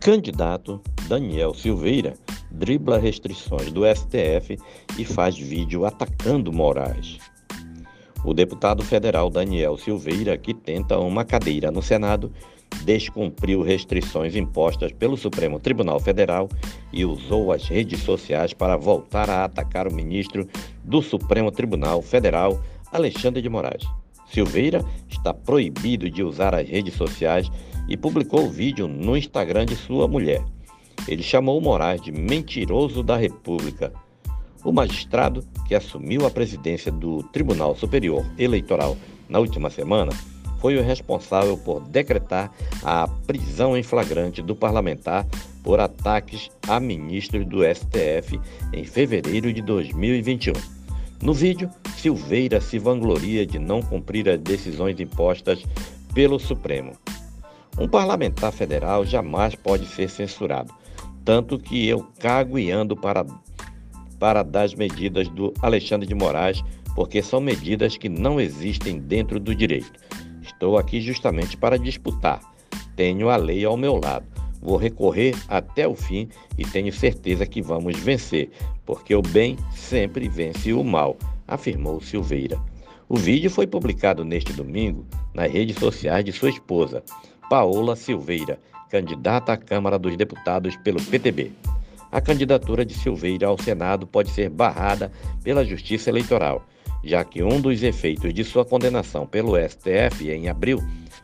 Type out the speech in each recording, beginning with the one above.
Candidato Daniel Silveira dribla restrições do STF e faz vídeo atacando Moraes. O deputado federal Daniel Silveira, que tenta uma cadeira no Senado, descumpriu restrições impostas pelo Supremo Tribunal Federal e usou as redes sociais para voltar a atacar o ministro do Supremo Tribunal Federal, Alexandre de Moraes. Silveira está proibido de usar as redes sociais e publicou o vídeo no Instagram de sua mulher. Ele chamou Moraes de mentiroso da República. O magistrado, que assumiu a presidência do Tribunal Superior Eleitoral na última semana, foi o responsável por decretar a prisão em flagrante do parlamentar por ataques a ministros do STF em fevereiro de 2021. No vídeo, Silveira se vangloria de não cumprir as decisões impostas pelo Supremo. Um parlamentar federal jamais pode ser censurado, tanto que eu cago e ando para, para das medidas do Alexandre de Moraes, porque são medidas que não existem dentro do direito. Estou aqui justamente para disputar. Tenho a lei ao meu lado. Vou recorrer até o fim e tenho certeza que vamos vencer, porque o bem sempre vence o mal, afirmou Silveira. O vídeo foi publicado neste domingo nas redes sociais de sua esposa, Paola Silveira, candidata à Câmara dos Deputados pelo PTB. A candidatura de Silveira ao Senado pode ser barrada pela Justiça Eleitoral, já que um dos efeitos de sua condenação pelo STF em abril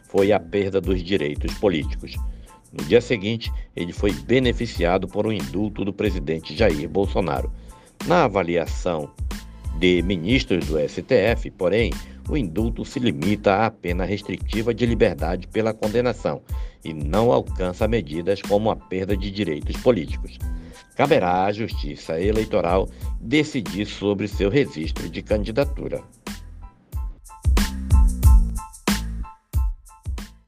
foi a perda dos direitos políticos. No dia seguinte, ele foi beneficiado por um indulto do presidente Jair Bolsonaro. Na avaliação de ministros do STF, porém, o indulto se limita à pena restritiva de liberdade pela condenação e não alcança medidas como a perda de direitos políticos. Caberá à Justiça Eleitoral decidir sobre seu registro de candidatura.